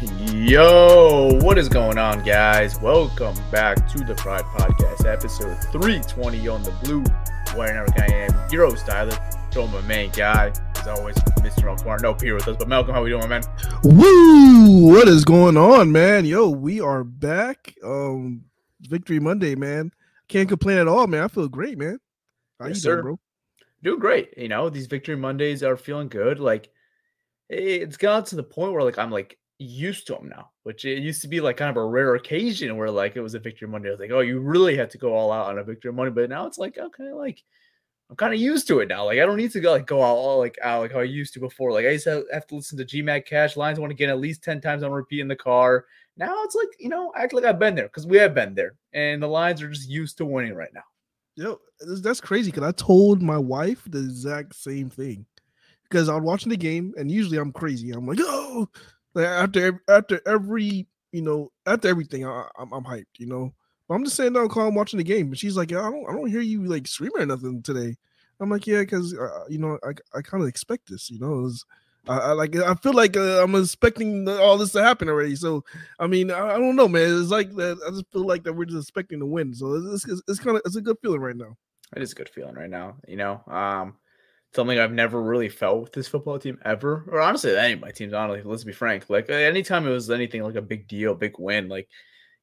Yo, what is going on, guys? Welcome back to the Pride Podcast, episode 320 on the Blue Network. I am your host, Tyler. Join my main guy, as always, Mr. Malcolm. No P with us, but Malcolm, how we doing, man? Woo! What is going on, man? Yo, we are back. Um, Victory Monday, man. Can't complain at all, man. I feel great, man. How Yes, you sir. doing, bro? Doing great. You know, these Victory Mondays are feeling good. Like, it's gotten to the point where, like, I'm like used to them now, which it used to be like kind of a rare occasion where, like, it was a Victory Monday. I was like, oh, you really had to go all out on a Victory Monday, but now it's like, okay, like, I'm kind of used to it now. Like I don't need to go like go out all like out like how I used to before. Like I used to have to listen to GMAC Cash lines. To get at least ten times on repeat in the car. Now it's like you know act like I've been there because we have been there, and the Lions are just used to winning right now. Yo, that's crazy because I told my wife the exact same thing. Because I'm watching the game, and usually I'm crazy. I'm like, oh, like after after every you know after everything, I, I'm I'm hyped, you know. But I'm just sitting down calm watching the game, and she's like, I don't I don't hear you like screaming or nothing today. I'm like, yeah, because uh, you know I I kind of expect this, you know. Was, I, I like I feel like uh, I'm expecting all this to happen already. So I mean, I, I don't know, man. It's like that. I just feel like that we're just expecting to win. So it's it's, it's kind of it's a good feeling right now. It is a good feeling right now. You know, um, something I've never really felt with this football team ever, or honestly, any of my teams. Honestly, let's be frank. Like anytime it was anything like a big deal, big win, like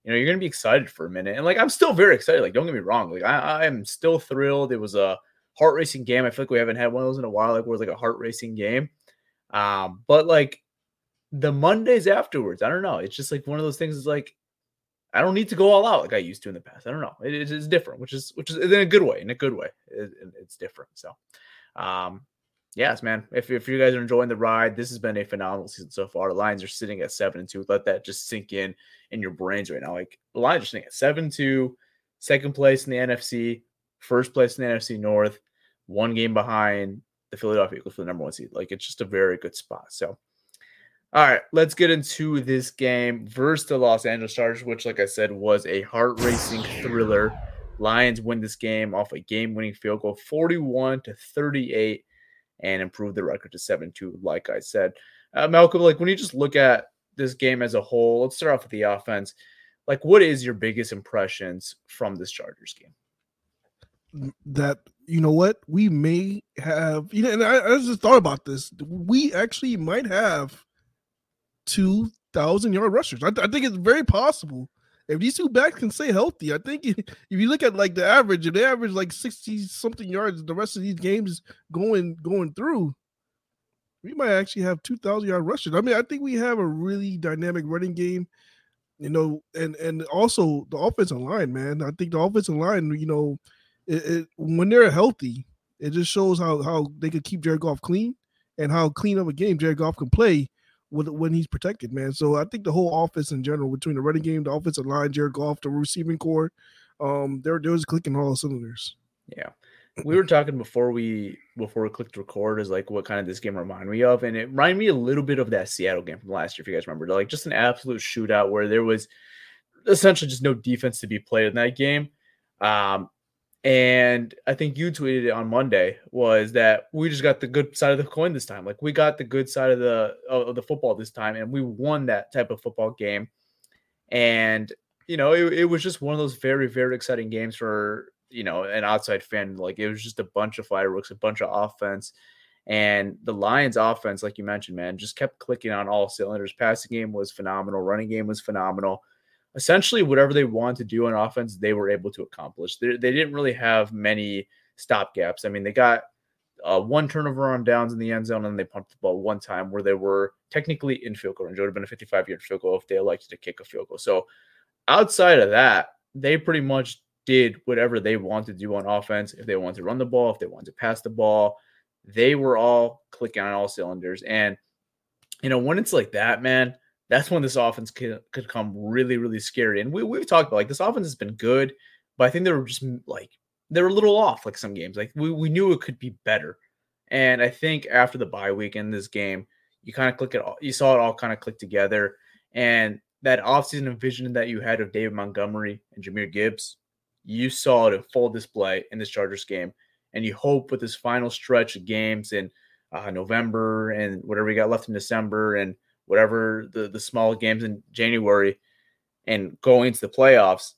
you know, you're gonna be excited for a minute, and like I'm still very excited. Like don't get me wrong, like I, I am still thrilled. It was a heart racing game. I feel like we haven't had one of those in a while. Like where it was like a heart racing game. Um, but like the Mondays afterwards, I don't know. It's just like one of those things. Is like I don't need to go all out like I used to in the past. I don't know. It is different, which is which is in a good way. In a good way, it- it's different. So, um, yes, man. If if you guys are enjoying the ride, this has been a phenomenal season so far. The Lions are sitting at seven and two. Let that just sink in in your brains right now. Like the Lions are sitting at seven two, second place in the NFC, first place in the NFC North, one game behind the Philadelphia Eagles for the number one seed. Like it's just a very good spot. So. All right, let's get into this game versus the Los Angeles Chargers, which, like I said, was a heart racing thriller. Lions win this game off a game winning field goal 41 to 38 and improve the record to 7 2, like I said. Uh, Malcolm, like when you just look at this game as a whole, let's start off with the offense. Like, what is your biggest impressions from this Chargers game? that you know what we may have you know and I, I just thought about this we actually might have 2000 yard rushers I, I think it's very possible if these two backs can stay healthy i think if you look at like the average if they average like 60 something yards the rest of these games going going through we might actually have 2,000 yard rushers. I mean, I think we have a really dynamic running game, you know, and and also the offensive line, man. I think the offensive line, you know, it, it, when they're healthy, it just shows how how they could keep Jared Goff clean and how clean of a game Jared Goff can play with when he's protected, man. So I think the whole offense in general, between the running game, the offensive line, Jared Goff, the receiving corps, um, they're they're just clicking all cylinders. Yeah. We were talking before we before we clicked record is like what kind of this game remind me of, and it reminded me a little bit of that Seattle game from last year, if you guys remember. Like just an absolute shootout where there was essentially just no defense to be played in that game. Um, and I think you tweeted it on Monday was that we just got the good side of the coin this time. Like we got the good side of the of the football this time, and we won that type of football game. And you know, it, it was just one of those very very exciting games for you know an outside fan. Like it was just a bunch of fireworks a bunch of offense. And the lions offense like you mentioned man just kept clicking on all cylinders. Passing game was phenomenal. Running game was phenomenal essentially whatever they wanted to do on offense they were able to accomplish they, they didn't really have many stop gaps i mean they got uh, one turnover on downs in the end zone and they pumped the ball one time where they were technically in field goal range. It would have been a 55 yard field goal if they elected to kick a field goal. So outside of that, they pretty much did whatever they wanted to do on offense. If they wanted to run the ball, if they wanted to pass the ball, they were all clicking on all cylinders. And you know, when it's like that, man, that's when this offense could, could come really, really scary. And we, we've talked about like this offense has been good, but I think they were just like they were a little off like some games. Like we, we knew it could be better. And I think after the bye week in this game, you kind of click it all, you saw it all kind of click together. And that offseason vision that you had of David Montgomery and Jahmyr Gibbs, you saw it in full display in this Chargers game. And you hope with this final stretch of games in uh, November and whatever we got left in December and whatever the, the small games in January and going into the playoffs,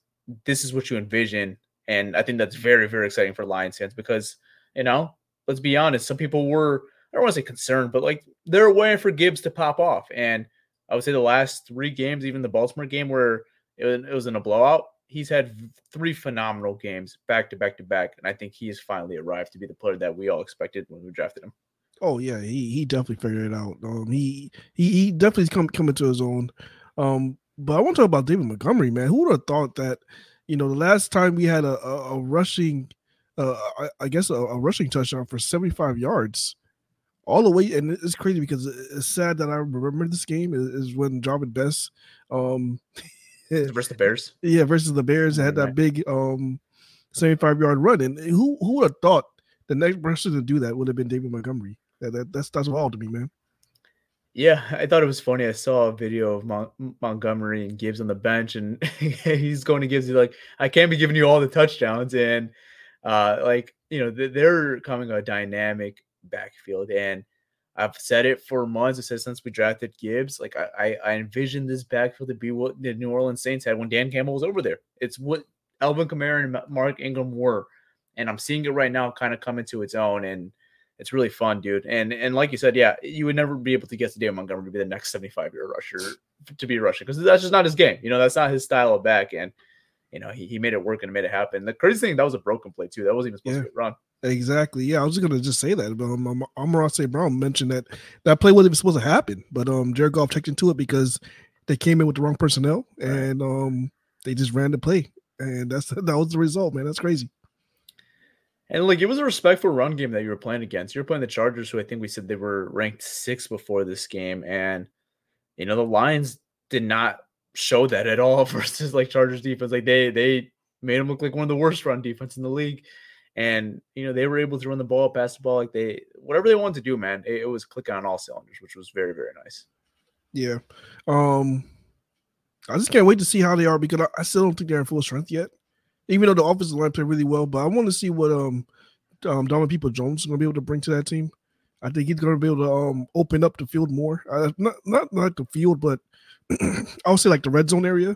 this is what you envision. And I think that's very, very exciting for Lions fans because, you know, let's be honest, some people were, I don't want to say concerned, but like they're waiting for Gibbs to pop off. And I would say the last three games, even the Baltimore game where it was, it was in a blowout, he's had three phenomenal games back to back to back, and I think he has finally arrived to be the player that we all expected when we drafted him. Oh yeah, he he definitely figured it out. Um, he he he definitely come coming to his own. Um, but I want to talk about David Montgomery, man. Who would have thought that? You know, the last time we had a a, a rushing, uh, I, I guess a, a, rushing touchdown for seventy five yards, all the way, and it's crazy because it's sad that I remember this game is, is when Jahvid Best, um, versus the Bears. Yeah, versus the Bears had that big um 75 yard run. And who who would have thought the next person to do that would have been David Montgomery? That, that that's that's wild to me, man. Yeah, I thought it was funny. I saw a video of Mon- Montgomery and Gibbs on the bench, and he's going to Gibbs. He's like, "I can't be giving you all the touchdowns," and uh, like you know, they're coming a dynamic backfield, and I've said it for months. I said since we drafted Gibbs, like I, I, I envisioned this backfield to be what the New Orleans Saints had when Dan Campbell was over there. It's what Alvin Kamara and Mark Ingram were, and I'm seeing it right now, kind of coming to its own, and it's really fun, dude. And and like you said, yeah, you would never be able to get to David Montgomery to be the next 75 year rusher to be a rushing because that's just not his game. You know, that's not his style of back, and you know he, he made it work and made it happen. The crazy thing that was a broken play too. That wasn't even supposed yeah. to be run. Exactly. Yeah, I was gonna just say that. Um, um Amon-Ra St. Brown mentioned that that play wasn't even supposed to happen, but um, Jared Goff checked into it because they came in with the wrong personnel and um, they just ran the play, and that's that was the result, man. That's crazy. And like it was a respectful run game that you were playing against. You were playing the Chargers, who I think we said they were ranked six before this game, and you know the Lions did not show that at all versus like Chargers defense. Like they they made them look like one of the worst run defense in the league. And you know, they were able to run the ball, pass the ball, like they whatever they wanted to do, man. It, it was clicking on all cylinders, which was very, very nice. Yeah. Um I just can't wait to see how they are because I, I still don't think they're in full strength yet. Even though the offensive line played really well, but I want to see what um um Donovan Peoples-Jones is gonna be able to bring to that team. I think he's gonna be able to um open up the field more. Uh, not not like the field, but I would say like the red zone area.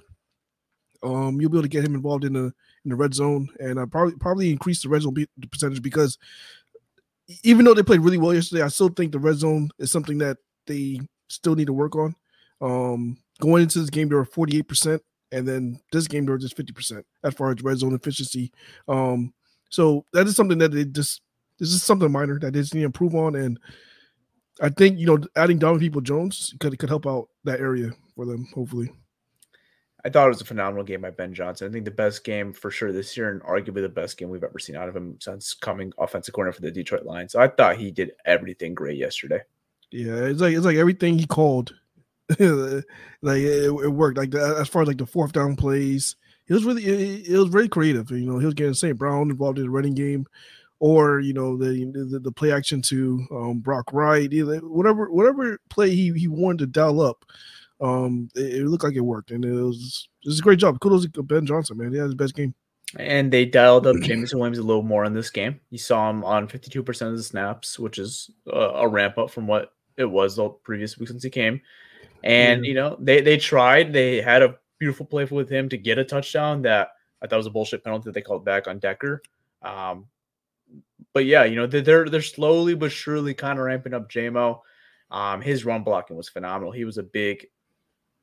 Um, you'll be able to get him involved in the in the red zone, and I probably probably increase the red zone percentage because even though they played really well yesterday, I still think the red zone is something that they still need to work on. Um, going into this game, they were 48%, and then this game, they were just 50% as far as red zone efficiency. Um, so that is something that they just, this is something minor that they just need to improve on. And I think you know adding Donovan People Jones could could help out that area for them. Hopefully, I thought it was a phenomenal game by Ben Johnson. I think the best game for sure this year, and arguably the best game we've ever seen out of him since coming offensive corner for the Detroit Lions. So I thought he did everything great yesterday. yeah, it's like it's like everything he called, like it, it worked. Like the, as far as like the fourth down plays, it was really it, it was very creative. You know, he was getting St. Brown involved in the running game, or you know the the, the play action to um, Brock Wright, either, whatever whatever play he he wanted to dial up. Um, it, it looked like it worked, and it was it was a great job. Kudos to Ben Johnson, man. He had his best game. And they dialed up Jameson Williams a little more in this game. You saw him on 52% of the snaps, which is a, a ramp up from what it was the previous week since he came. And Yeah. you know, they they tried. They had a beautiful play with him to get a touchdown that I thought was a bullshit penalty that they called back on Decker. Um, but yeah, you know, they're they're, they're slowly but surely kind of ramping up JMO. Um, his run blocking was phenomenal. He was a big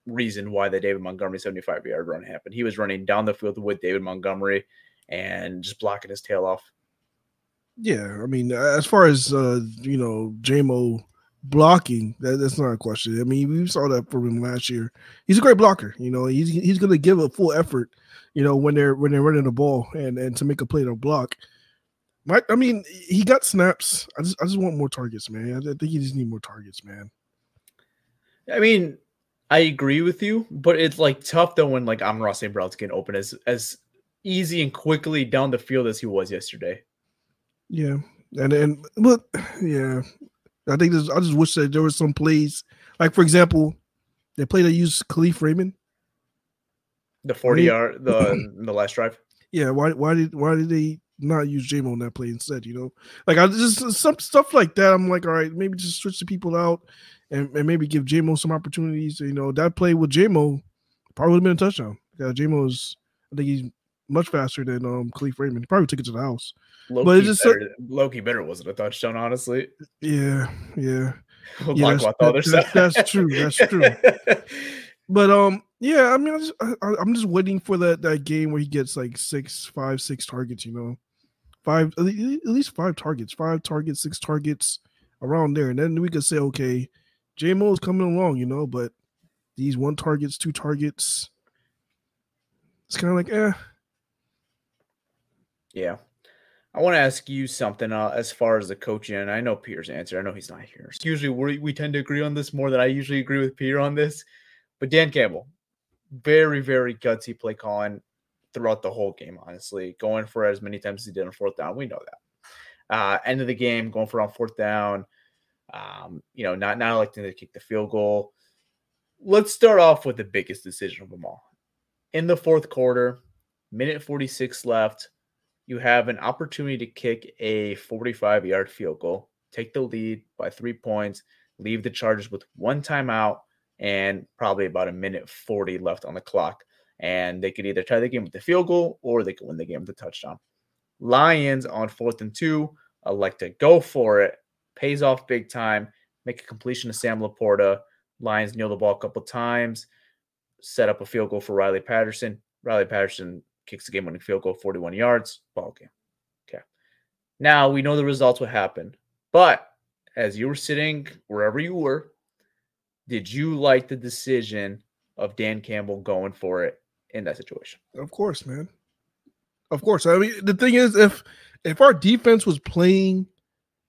reason why the David Montgomery 75 yard run happened. He was running down the field with David Montgomery and just blocking his tail off. Yeah, I mean, as far as uh, you know, JMO blocking, that, that's not a question. I mean, we saw that from him last year. He's a great blocker. You know, he's he's going to give a full effort. You know, when they're when they're running the ball and and to make a play to block. My, I mean, he got snaps. I just I just want more targets, man. I think he just need more targets, man. I mean, I agree with you, but it's like tough though when like Amon-Ra St. Brown's getting open as as easy and quickly down the field as he was yesterday. Yeah, and and but yeah, I think there's, I just wish that there was some plays, like for example, they play to use Khalif Raymond. The 40 Right. yard the the last drive. Yeah, why why did why did they not use JMO on that play instead? You know, like I just some stuff like that. I'm like, all right, maybe just switch the people out and, and maybe give JMO some opportunities. You know, that play with JMO probably would have been a touchdown. Yeah, JMO is I think he's much faster than um Khalif Raymond. He probably took it to the house. Loki, But it's just so- Loki better wasn't a touchdown, honestly. Yeah, yeah. We'll Yeah, that's- other that- that's- true, that's true. But um, yeah, I mean, I just, I, I'm just waiting for that that game where he gets like six, five, six targets. You know, five at at least five targets, five targets, six targets around there, and then we could say, okay, JMO is coming along, you know, but these one targets, two targets, it's kind of like, eh, Yeah. I want to ask you something uh, as far as the coaching. And I know Peter's answer. I know he's not here. So usually we we tend to agree on this more than I usually agree with Peter on this. But Dan Campbell, very, very gutsy play calling throughout the whole game, honestly. Going for as many times as he did on fourth down. We know that. Uh, end of the game, going for on fourth down. Um, you know, not not electing to kick the field goal. Let's start off with the biggest decision of them all. In the fourth quarter, minute 46 left you have an opportunity to kick a 45 yard field goal, take the lead by three points, leave the Chargers with one timeout and probably about a minute 40 left on the clock. And they could either tie the game with the field goal or they could win the game with a touchdown. Lions on fourth and two elect to go for it, pays off big time, make a completion to Sam LaPorta. Lions kneel the ball a couple times, set up a field goal for Riley Patterson. Riley Patterson kicks the game winning field goal, 41 yards, ball game. Okay. Now we know the results what happened. But as you were sitting wherever you were, did you like the decision of Dan Campbell going for it in that situation? Of course, man. Of course. I mean, the thing is, if if our defense was playing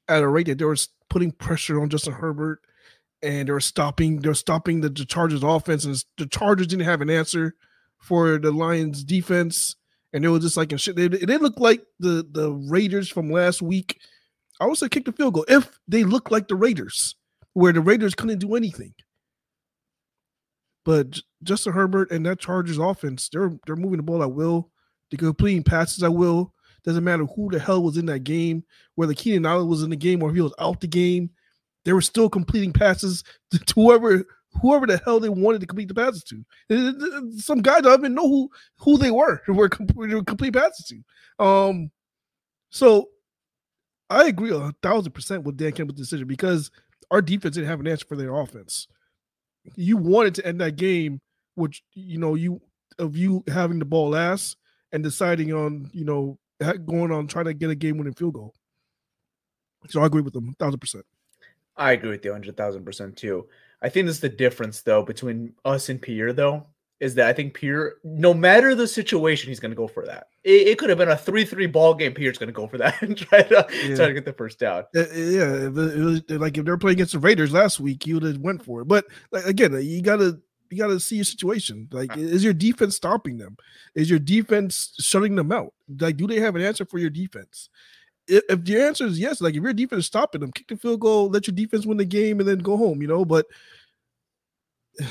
at a rate that they were putting pressure on Justin Herbert and they were stopping, they're stopping the, the Chargers offense, and the Chargers didn't have an answer for the Lions defense, and they were just like, and shit, they, they looked like the the Raiders from last week. I would say kick the field goal if they looked like the Raiders, where the Raiders couldn't do anything. But Justin Herbert and that Chargers offense, they're they're moving the ball at will. They're completing passes at will. Doesn't matter who the hell was in that game, whether Keenan Allen was in the game or he was out the game. They were still completing passes to whoever whoever the hell they wanted to complete the passes to. Some guy don't even know who who they were who were complete passes to. Um, so I agree a thousand percent with Dan Campbell's decision because our defense didn't have an answer for their offense. You wanted to end that game, which you know you of you having the ball last and deciding on you know going on trying to get a game winning field goal. So I agree with them a thousand percent. I agree with you 100,000% too. I think this is the difference though between us and Pierre though is that I think Pierre, no matter the situation, he's going to go for that. It, it could have been a 3-3 ball game. Pierre's going to go for that and try to Yeah. try to get the first down. Uh, yeah, if it was, like if they were playing against the Raiders last week, you would have went for it. But like, again, you gotta you gotta see your situation. Like, is your defense stopping them? Is your defense shutting them out? Like, do they have an answer for your defense? If, your answer is yes, like if your defense is stopping them, kick the field goal, let your defense win the game, and then go home. You know, but.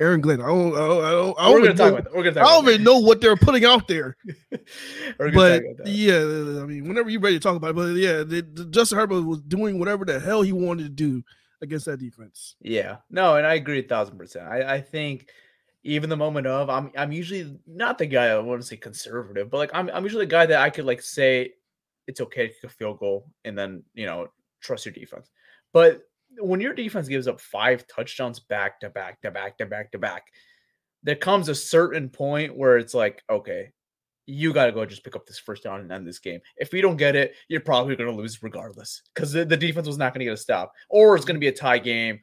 Aaron Glenn, I don't, I don't, I don't, I We're don't, talk know, about that. We're going to I don't even know what they're putting out there that. We're gonna but talk about that. yeah, I mean, whenever you're ready to talk about it, but yeah, Justin Herbert was doing whatever the hell he wanted to do against that defense. Yeah, no, and I agree a thousand percent. I, I think even the moment of I'm I'm usually not the guy I want to say conservative, but like I'm I'm usually the guy that I could like say it's okay to kick a field goal and then you know trust your defense. But when your defense gives up five touchdowns back to back to back to back to back, there comes a certain point where it's like, okay, you got to go just pick up this first down and end this game. If we don't get it, you're probably going to lose regardless because the, the defense was not going to get a stop, or it's going to be a tie game.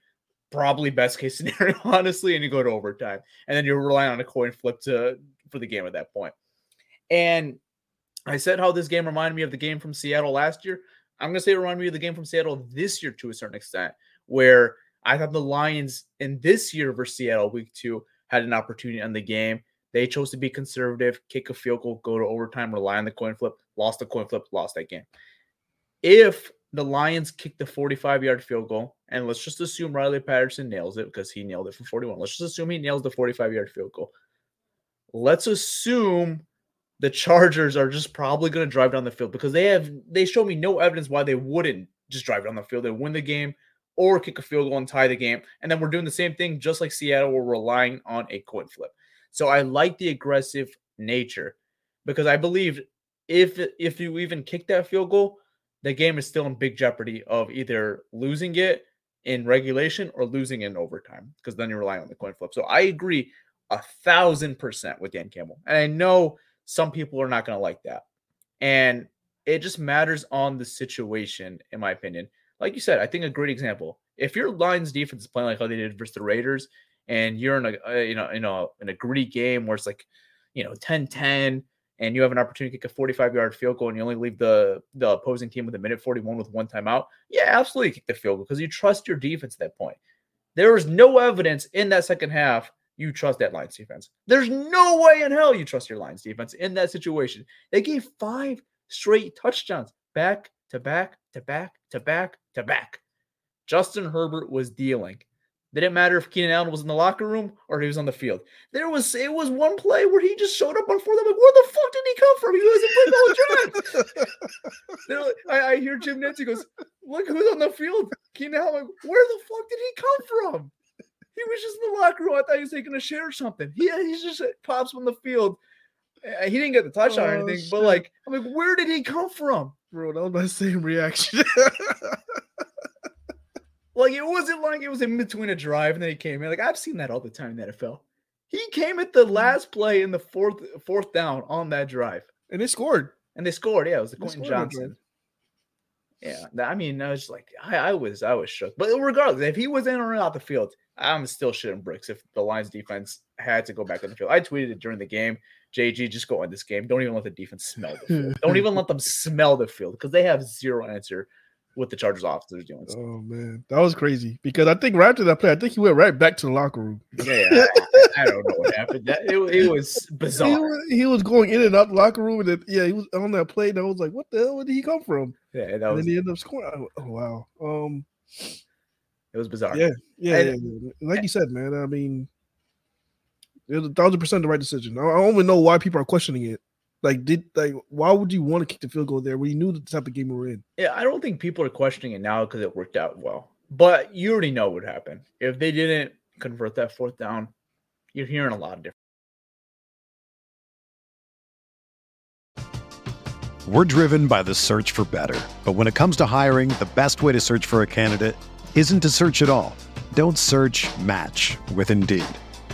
Probably best case scenario, honestly, and you go to overtime, and then you're relying on a coin flip to for the game at that point. And I said how this game reminded me of the game from Seattle last year. I'm to say it reminded me of the game from Seattle this year to a certain extent, where I thought the Lions in this year versus Seattle week two had an opportunity on the game. They chose to be conservative, kick a field goal, go to overtime, rely on the coin flip, lost the coin flip, lost that game. If the Lions kick the 45 yard field goal, and let's just assume Riley Patterson nails it because he nailed it from 41. Let's just assume he nails the 45 yard field goal. Let's assume the Chargers are just probably going to drive down the field because they have they show me no evidence why they wouldn't just drive down the field and win the game or kick a field goal and tie the game. And then we're doing the same thing just like Seattle. We're relying on a coin flip. So I like the aggressive nature because I believe if if you even kick that field goal, the game is still in big jeopardy of either losing it in regulation or losing in overtime because then you're relying on the coin flip. So I agree a thousand percent with Dan Campbell. And I know some people are not going to like that. And it just matters on the situation, in my opinion. Like you said, I think a great example. If your Lions defense is playing like how they did versus the Raiders, and you're in a uh, you know in a in a gritty game where it's like you know 10-10 and you have an opportunity to kick a 45 yard field goal and you only leave the the opposing team with a minute 41 with one timeout yeah absolutely kick the field goal because you trust your defense at that point there is no evidence in that second half you trust that Lions defense. There's no way in hell you trust your Lions defense in that situation. They gave five straight touchdowns back to back to back to back to back. Justin Herbert was dealing. Didn't matter if Keenan Allen was in the locker room or he was on the field. There was it was one play where he just showed up on fourth. I'm like, where the fuck did he come from? He wasn't playing the drive. Like- I, I hear Jim Nantz goes, look who's on the field. Keenan Allen, where the fuck did he come from? He was just in the locker room. I thought he was taking a share or something. He he's just pops on the field. Uh, He didn't get the touchdown or Oh, anything, but like, I'm like, where did he come from? Bro, that was my same reaction. Like, it wasn't like it was in between a drive and then he came in. Like, I've seen that all the time in the NFL. He came at the mm-hmm. last play in the fourth fourth down on that drive, and they scored. and they scored. Yeah, it was the Quentin. Johnston. Yeah, I mean, I was like, I, I was, I was shook. But regardless, if he was in or out the field, I'm still shitting bricks. If the Lions defense had to go back on the field, I tweeted it during the game. JG, just go on this game. Don't even let the defense smell the field. Don't even let them smell the field because they have zero answer what the Chargers officers doing. So, Oh man, that was crazy. Because I think right after that play, I think he went right back to the locker room. yeah, I, I don't know what happened. That, it, it was He bizarre. was, he was going in and out the locker room, and then, yeah, he was on that play. And I was like, "What the hell? Where did he come from?" Yeah, that And was then he ended up scoring. Oh wow. Um. it was bizarre. Yeah, yeah, And- yeah. Like you said, man. I mean, it was a thousand percent the right decision. I I don't even know why people are questioning it. Like, did like why would you want to kick the field goal there when you knew the type of game we were in? Yeah, I don't think people are questioning it now because it worked out well. But you already know what happened. If they didn't convert that fourth down, you're hearing a lot of different. We're driven by the search for better. But when it comes to hiring, the best way to search for a candidate isn't to search at all. Don't search match with Indeed.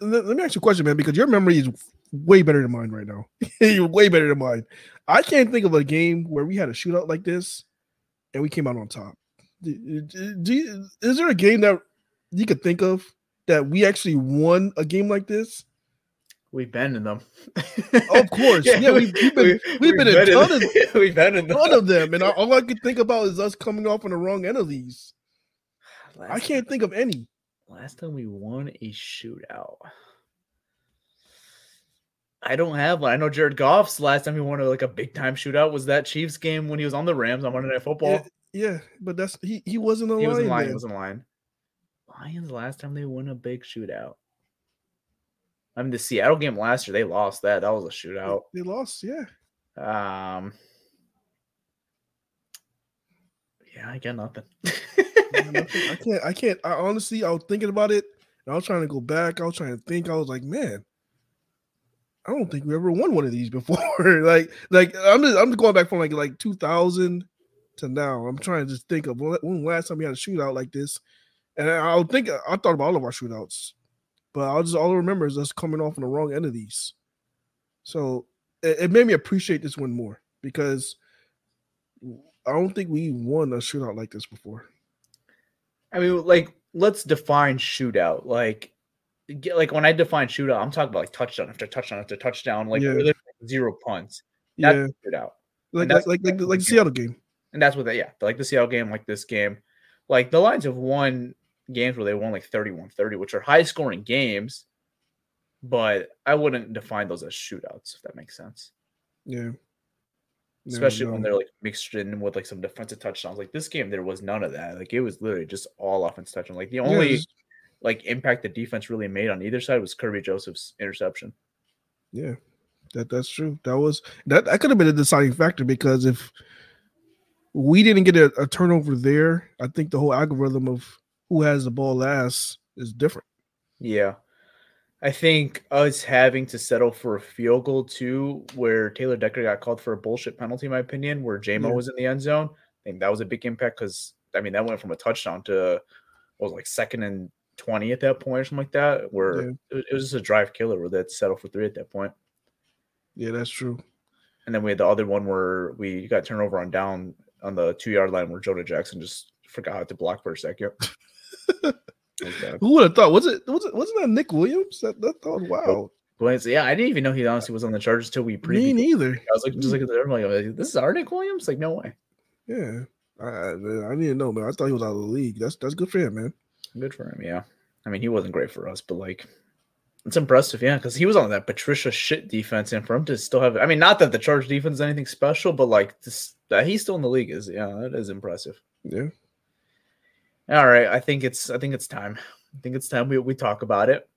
Let me ask you a question, man, because your memory is way better than mine right now. You're way better than mine. I can't think of a game where we had a shootout like this and we came out on top. Do- do- you- is there a game that you could think of that we actually won a game like this? Oh, we've been in them. Of course. Yeah, we've- we've been- we've been in in ton of- We've been in them. None of them, and all- all I could think about is us coming off on the wrong end of these. I can't think of any. Last time we won a shootout. I don't have one. I know Jared Goff's last time he won a, like a big time shootout was that Chiefs game when he was on the Rams on Monday Night Football. Yeah, yeah, but that's he. He wasn't a he was in lion. line. He was in line. Lions last time they won a big shootout. I mean the Seattle game last year they lost that. That was a shootout. They lost. Yeah. Um. Yeah, I got nothing. I can't. I can't. I honestly, I was thinking about it. And I was trying to go back. I was trying to think. I was like, man, I don't think we ever won one of these before. like, like I'm just, I'm just going back from like like 2000 to now. I'm trying to just think of when last time we had a shootout like this. And I, think I thought about all of our shootouts, but I just all I remember is us coming off on the wrong end of these. So it, it made me appreciate this one more because I don't think we won a shootout like this before. I mean, like, let's define shootout. Like, get, like when I define shootout, I'm talking about like touchdown after touchdown after touchdown, like Yeah. zero punts. Yeah, That's a shootout, like like like like, the- like the. Seattle game. and that's what they, yeah, like the Seattle game, like this game, like the Lions have won games where they won like 31-30, which are high scoring games, but I wouldn't define those as shootouts if that makes sense. Yeah, No, Especially when they're like mixed in with like some defensive touchdowns. Like this game, there was none of that. Like it was literally just all offense touchdown. Like the Yeah, only it's- like impact the defense really made on either side was Kerby Joseph's interception. yeah, that that's true. That was that that could have been a deciding factor because if we didn't get a, a turnover there, I think the whole algorithm of who has the ball last is different. Yeah. I think us having to settle for a field goal too, where Taylor Decker got called for a bullshit penalty, in my opinion, where JMO Yeah. was in the end zone. I think that was a big impact because I mean that went from a touchdown to what was like second and twenty at that point or something like that, where Yeah. it, it was just a drive killer where they'd settle for three at that point. Yeah, that's true. And then we had the other one where we got turnover on down on the two yard line where Jonah Jackson just forgot how to block for a second. That. Who would have thought? Was it was it wasn't that Nick Williams? That that thought wow. Yeah, I didn't even know he honestly was on the Chargers till we Me neither. I was like, just like, I'm like, this is our Nick Williams? Like, no way. Yeah. I, I I didn't know, man. I thought he was out of the league. That's that's good for him, man. Good for him. Yeah. I mean, he wasn't great for us, but like, it's impressive. Yeah. Cause he was on that Patricia shit defense. And for him to still have, I mean, not that the Charge defense is anything special, but like, this, that he's still in the league is, yeah, that is impressive. Yeah. All right. I think it's, I think it's time. I think it's time we, we talk about it.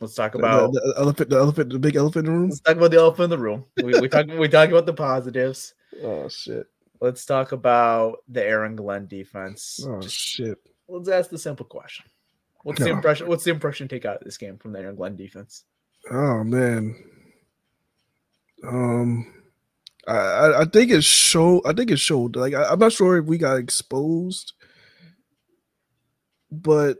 Let's talk about, the, the elephant, the elephant, the big elephant in the room. let's talk about the elephant in the room. We, we talk, we talk about the positives. Oh shit. Let's talk about the Aaron Glenn defense. Oh Just- shit. let's ask the simple question. What's the impression? What's the impression take out of this game from the Aaron Glenn defense? Oh man. Um, I I, I think it showed. I think it showed. Like I, I'm not sure if we got exposed, but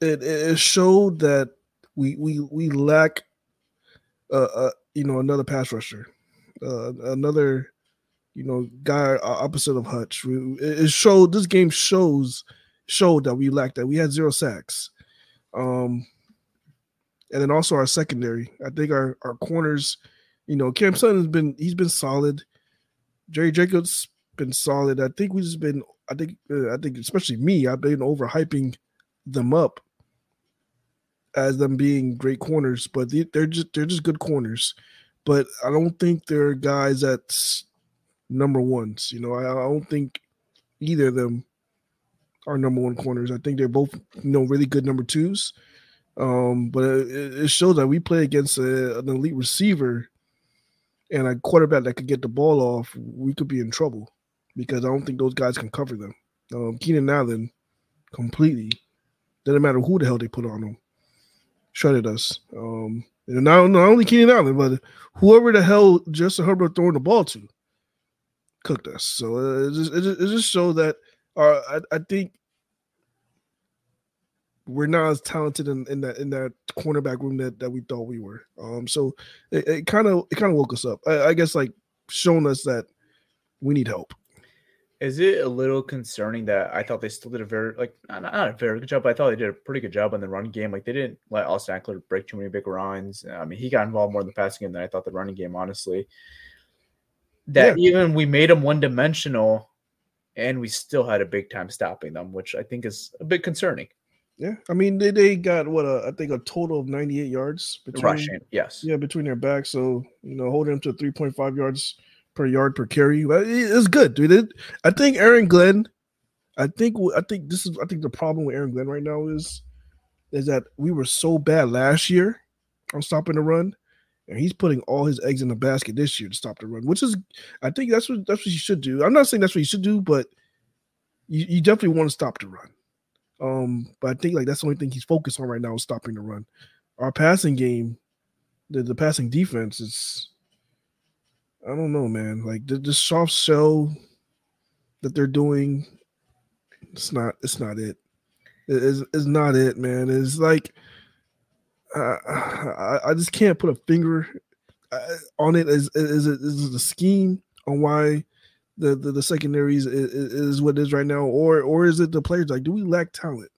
it it showed that we we we lack, uh, uh you know, another pass rusher, uh, another, you know, guy opposite of Hutch. It showed. This game shows showed that we lacked that. We had zero sacks. Um, and then also our secondary. I think our our corners, you know, Cam Sutton has been he's been solid. Jerry Jacobs been solid. I think we've just been. I think uh, I think especially me. I've been overhyping them up as them being great corners, but they, they're just they're just good corners. But I don't think they're guys that's number ones. You know, I, I don't think either of them are number one corners. I think they're both you know really good number twos. Um, but it, it shows that we play against a, an elite receiver and a quarterback that could get the ball off. We could be in trouble because I don't think those guys can cover them. Um, Keenan Allen completely doesn't matter who the hell they put on him, shredded us. Um, and not, not only Keenan Allen, but whoever the hell Justin Herbert throwing the ball to cooked us. So uh, it just it just, that uh, I, I think we're not as talented in, in that in that cornerback room that, that we thought we were. Um, so it kind of it kind of woke us up. I, I guess like showing us that we need help. Is it a little concerning that I thought they still did a very like not, not a very good job, but I thought they did a pretty good job on the run game. Like they didn't let Austin Ekeler break too many big runs. I mean, he got involved more in the passing game than I thought the running game, honestly. That even we made them one dimensional, and we still had a big time stopping them, which I think is a bit concerning. Yeah, I mean they, they got what a, I think a total of 98 yards between Rushing, yes. yeah between their backs. So you know holding them to 3.5 yards per yard per carry. It's good, dude. It, I think Aaron Glenn. I think I think this is I think the problem with Aaron Glenn right now is is that we were so bad last year on stopping the run, and he's putting all his eggs in the basket this year to stop the run, which is I think that's what that's what you should do. I'm not saying that's what you should do, but you, you definitely want to stop the run. Um, but I think like that's the only thing he's focused on right now is stopping the run. Our passing game, the, the passing defense is I don't know, man. Like the, the soft shell that they're doing, it's not it's not it. It is it's not it, man. It's like uh, I, I just can't put a finger uh, on it. Is is it is the scheme on why the the, the secondaries is, is what it is right now, or or is it the players? Like, do we lack talent?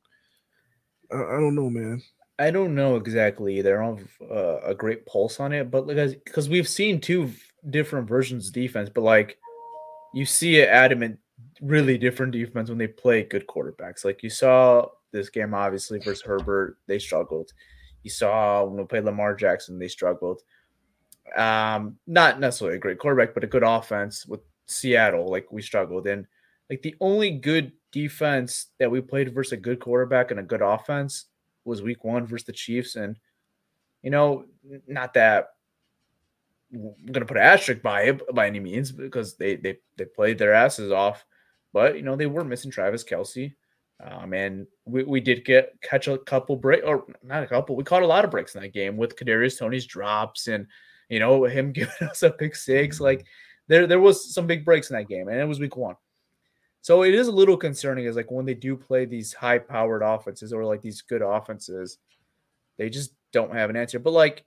I, I don't know, man. I don't know exactly. They don't have uh, a great pulse on it, but like because we've seen two different versions of defense, but like you see it adamant, really different defense when they play good quarterbacks. Like you saw this game, obviously versus Herbert, they struggled. You saw when we played Lamar Jackson, they struggled. Um, not necessarily a great quarterback, but a good offense with Seattle. Like we struggled, and like the only good defense that we played versus a good quarterback and a good offense was week one versus the Chiefs. And, you know, not that going to put an asterisk by it by any means because they, they, they played their asses off, but, you know, they were missing Travis Kelce. Um, and we, we did get catch a couple break or not a couple. We caught a lot of breaks in that game with Kadarius Toney's drops and you know him giving us a pick six. Like there there was some big breaks in that game, and it was week one. So it is a little concerning is like when they do play these high powered offenses or like these good offenses, they just don't have an answer. But like,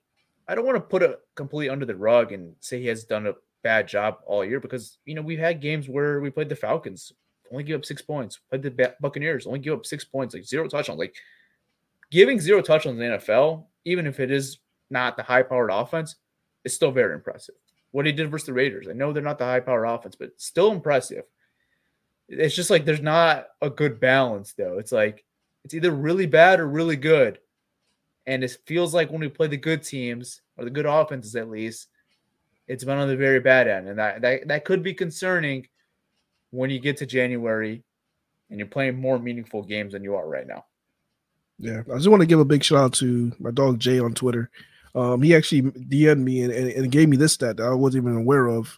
I don't want to put it completely under the rug and say he has done a bad job all year because you know we've had games where we played the Falcons, only give up six points, played the Buccaneers, only give up six points, like zero touchdowns. Like giving zero touchdowns in the NFL, even if it is not the high powered offense, is still very impressive. What he did versus the Raiders, I know they're not the high powered offense, but still impressive it's just like there's not a good balance though. It's like it's either really bad or really good. And it feels like when we play the good teams or the good offenses at least, it's been on the very bad end. And that that, that could be concerning when you get to January and you're playing more meaningful games than you are right now. Yeah, I just want to give a big shout out to my dog Jay on Twitter. Um, he actually DM'd me and, and, and gave me this stat that I wasn't even aware of.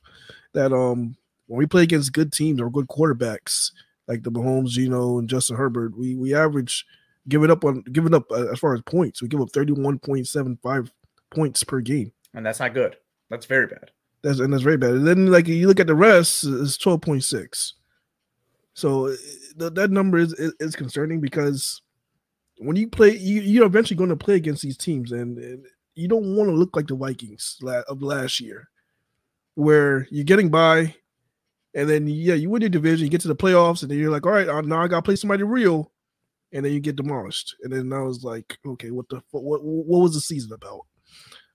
That um, when we play against good teams or good quarterbacks like the Mahomes, Geno, and Justin Herbert, we we average giving up on giving up uh, as far as points. We give up thirty one point seven five points per game. And that's not good. That's very bad. That's and that's very bad. And then like you look at the rest, it's twelve point six. So uh, th- that number is, is is concerning because when you play, you you're eventually going to play against these teams, and, and you don't want to look like the Vikings la- of last year, where you're getting by, and then yeah, you win your division, you get to the playoffs, and then you're like, all right, uh, now I got to play somebody real, and then you get demolished, and then I was like, okay, what the what what, was the season about?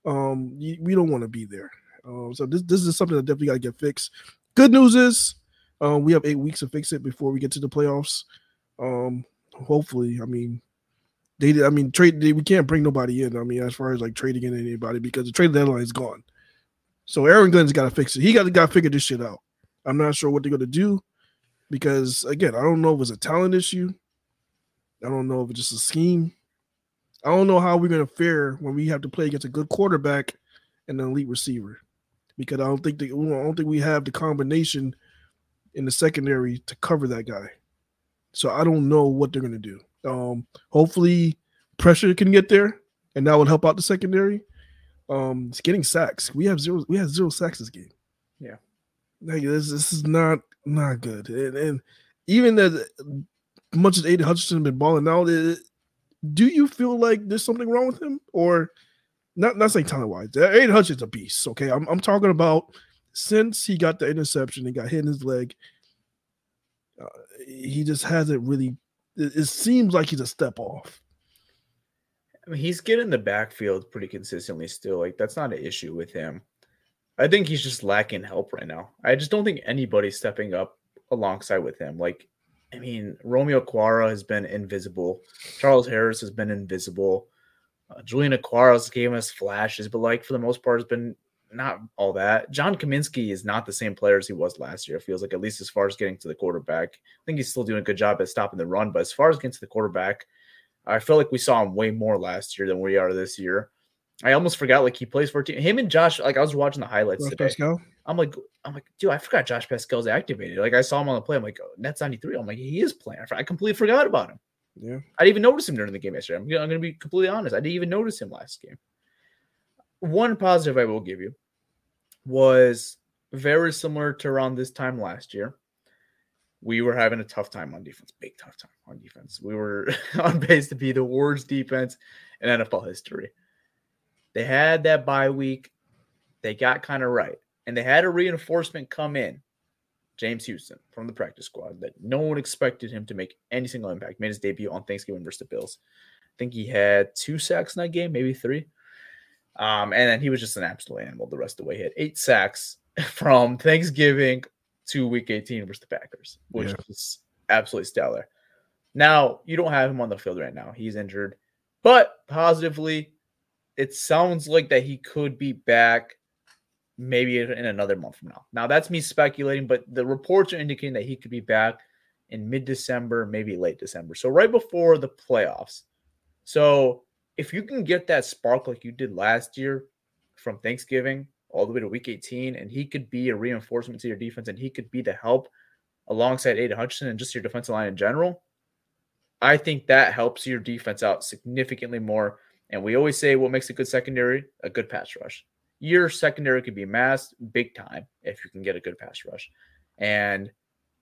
Um, you, we don't want to be there. Um, so this this is something that definitely got to get fixed. Good news is, um, we have eight weeks to fix it before we get to the playoffs. Um, hopefully, I mean, they, I mean, trade. They, we can't bring nobody in. I mean, as far as like trading in anybody because the trade deadline is gone. So Aaron Glenn's got to fix it. He got to got to figure this shit out. I'm not sure what they're gonna do because again, I don't know if it's a talent issue. I don't know if it's just a scheme. I don't know how we're gonna fare when we have to play against a good quarterback and an elite receiver because I don't think that, I don't think we have the combination in the secondary to cover that guy. So I don't know what they're gonna do. Um, hopefully, pressure can get there, and that would help out the secondary. Um, it's getting sacks. We have zero. We have zero sacks this game. Yeah. like this. This is not not good. And, and even as much as Aidan Hutchinson been balling out, do you feel like there's something wrong with him, or not? Not saying talent wise. Aidan Hutchinson's a beast. Okay, I'm I'm talking about since he got the interception and got hit in his leg. Uh, he just hasn't really. It, it seems like he's a step off. I mean, he's getting the backfield pretty consistently still. Like that's not an issue with him. I think he's just lacking help right now. I just don't think anybody's stepping up alongside with him. Like, I mean, Romeo Okwara has been invisible. Charles Harris has been invisible. Uh, Julian Okwara's gave us flashes, but like for the most part, has been not all that. John Cominsky is not the same player as he was last year. It feels like at least as far as getting to the quarterback, I think he's still doing a good job at stopping the run. But as far as getting to the quarterback, I feel like we saw him way more last year than we are this year. I almost forgot like he plays for a team. Him and Josh, like I was watching the highlights today. Paschal? I'm like, I'm like, dude, I forgot Josh Paschal's activated. Like I saw him on the play. I'm like, oh, Nets 93. I'm like, he is playing. I completely forgot about him. Yeah. I didn't even notice him during the game yesterday. I'm, gonna- I'm going to be completely honest. I didn't even notice him last game. One positive I will give you was very similar to around this time last year. We were having a tough time on defense, big tough time on defense. We were on pace to be the worst defense in NFL history. They had that bye week. They got kind of right. And they had a reinforcement come in, James Houston from the practice squad, that no one expected him to make any single impact. Made his debut on Thanksgiving versus the Bills. I think he had two sacks in that game, maybe three. Um, and then he was just an absolute animal the rest of the way. He had eight sacks from Thanksgiving to week 18 versus the Packers, which Yeah. was absolutely stellar. Now, you don't have him on the field right now. He's injured. But positively, it sounds like that he could be back maybe in another month from now. Now, that's me speculating, but the reports are indicating that he could be back in mid December, maybe late December. So, right before the playoffs. So, if you can get that spark like you did last year from Thanksgiving all the way to week 18, and he could be a reinforcement to your defense and he could be the help alongside Aidan Hutchinson and just your defensive line in general, I think that helps your defense out significantly more. And we always say what makes a good secondary a good pass rush. Your secondary could be masked big time if you can get a good pass rush. And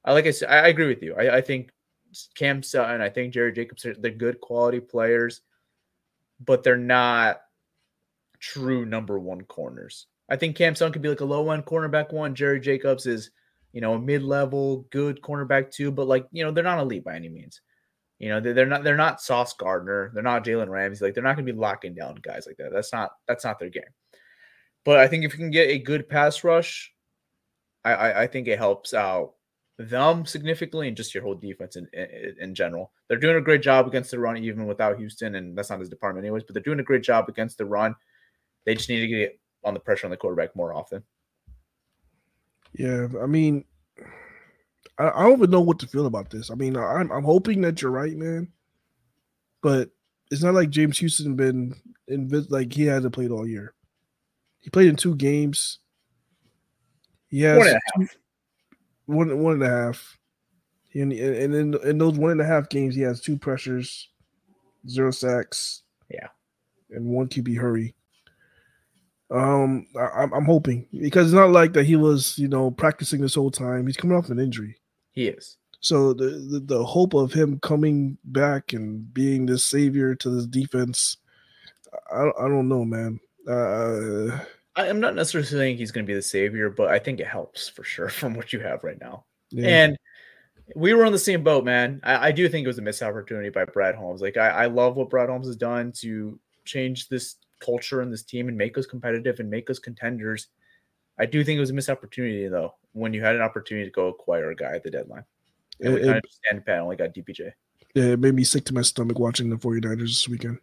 I like I said, I, agree with you. I, I think Cam Sutton, I think Jerry Jacobs, are- they're good quality players, but they're not true number one corners. I think Cam Sutton could be like a low end cornerback one. Jerry Jacobs is, you know, a mid level good cornerback two, but like, you know, they're not elite by any means. You know, they're, not they're not Sauce Gardner, they're not Jalen Ramsey. Like they're not gonna be locking down guys like that. That's not that's not their game. But I think if you can get a good pass rush, I I, I think it helps out them significantly and just your whole defense in, in in general. They're doing a great job against the run, even without Houston, and that's not his department anyways. But they're doing a great job against the run. They just need to get on the pressure on the quarterback more often. Yeah, I mean, I, I don't even know what to feel about this. I mean, I'm I'm hoping that you're right, man. But it's not like James Houston been invis- like he hasn't played all year. He played in two games. He has One and a two- one one and a half. And, and in, in those one and a half games, he has two pressures, zero sacks. Yeah. And one QB hurry. Um, I, I'm I'm hoping because it's not like that he was, you know, practicing this whole time. He's coming off an injury, He is. so the, the the hope of him coming back and being this savior to this defense, I I don't know, man. Uh, I, I'm not necessarily saying he's going to be the savior, but I think it helps for sure from what you have right now. yeah. And we were on the same boat, man. I, I do think it was a missed opportunity by Brad Holmes. Like I, I love what Brad Holmes has done to change this culture and this team and make us competitive and make us contenders. I do think it was a missed opportunity though, when you had an opportunity to go acquire a guy at the deadline. And we It- of stand pat only got DPJ. Yeah, it made me sick to my stomach watching the 49ers this weekend.